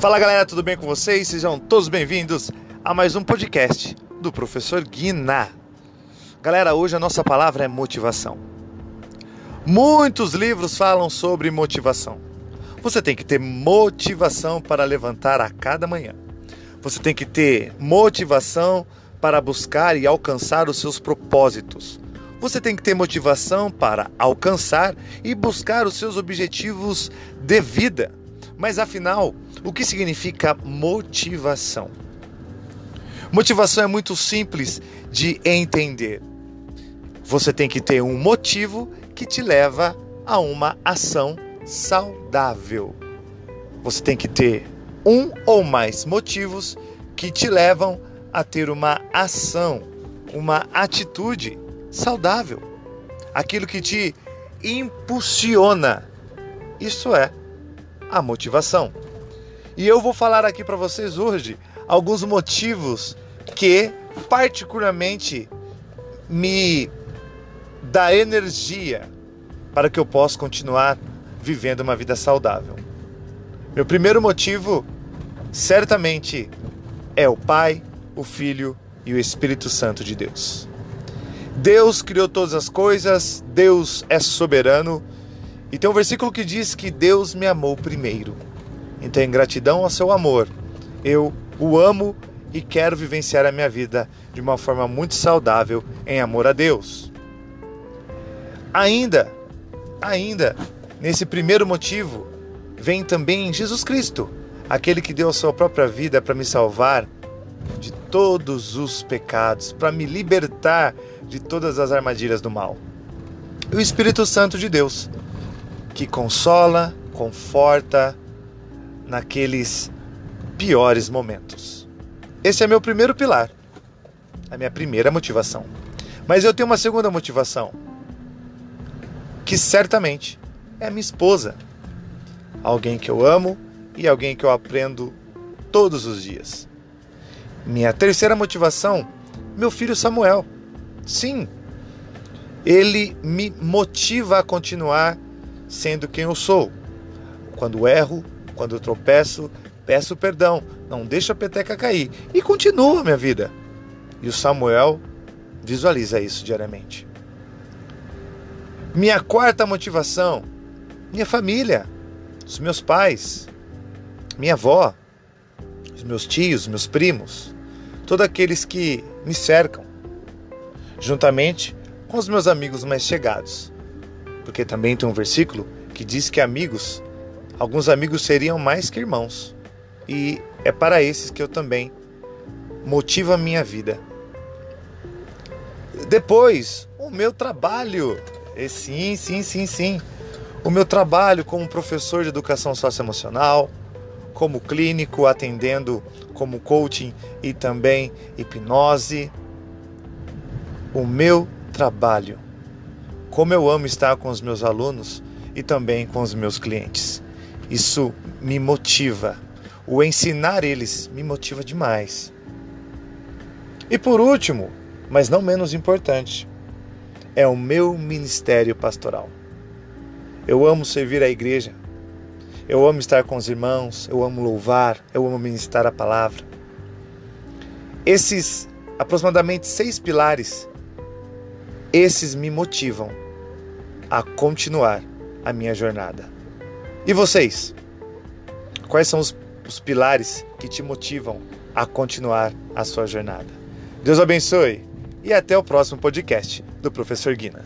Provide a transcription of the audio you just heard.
Fala galera, tudo bem com vocês? Sejam todos bem-vindos a mais um podcast do professor Guiná. Galera, hoje a nossa palavra é motivação. Muitos livros falam sobre motivação. Você tem que ter motivação para levantar a cada manhã. Você tem que ter motivação para buscar e alcançar os seus propósitos. Você tem que ter motivação para alcançar e buscar os seus objetivos de vida. Mas afinal, o que significa motivação? Motivação é muito simples de entender. Você tem que ter um motivo que te leva a uma ação saudável. Você tem que ter um ou mais motivos que te levam a ter uma ação, uma atitude saudável. Aquilo que te impulsiona. Isso é a motivação. E eu vou falar aqui para vocês hoje alguns motivos que particularmente me dá energia para que eu possa continuar vivendo uma vida saudável. Meu primeiro motivo certamente é o Pai, o Filho e o Espírito Santo de Deus. Deus criou todas as coisas, Deus é soberano. E tem um versículo que diz que Deus me amou primeiro. Então, em gratidão ao seu amor, eu o amo e quero vivenciar a minha vida de uma forma muito saudável em amor a Deus. Ainda, ainda, nesse primeiro motivo, vem também Jesus Cristo, aquele que deu a sua própria vida para me salvar de todos os pecados, para me libertar de todas as armadilhas do mal. E o Espírito Santo de Deus, que consola, conforta naqueles piores momentos. Esse é meu primeiro pilar, a minha primeira motivação. Mas eu tenho uma segunda motivação, que certamente é minha esposa, alguém que eu amo e alguém que eu aprendo todos os dias. Minha terceira motivação, meu filho Samuel. Sim, ele me motiva a continuar sendo quem eu sou. Quando erro, quando eu tropeço, peço perdão, não deixo a peteca cair e continuo a minha vida. E o Samuel visualiza isso diariamente. Minha quarta motivação, minha família, os meus pais, minha avó, os meus tios, meus primos, todos aqueles que me cercam, juntamente com os meus amigos mais chegados. Porque também tem um versículo que diz que amigos, alguns amigos seriam mais que irmãos. E é para esses que eu também motivo a minha vida. Depois, o meu trabalho. E sim, sim, sim, sim. O meu trabalho como professor de educação socioemocional, como clínico, atendendo como coaching e também hipnose. O meu trabalho. Como eu amo estar com os meus alunos e também com os meus clientes. Isso me motiva. O ensinar eles me motiva demais. E por último, mas não menos importante, é o meu ministério pastoral. Eu amo servir a igreja, eu amo estar com os irmãos, eu amo louvar, eu amo ministrar a palavra. Esses aproximadamente seis pilares, esses me motivam a continuar a minha jornada. E vocês? Quais são os, os pilares que te motivam a continuar a sua jornada? Deus abençoe e até o próximo podcast do Professor Guina.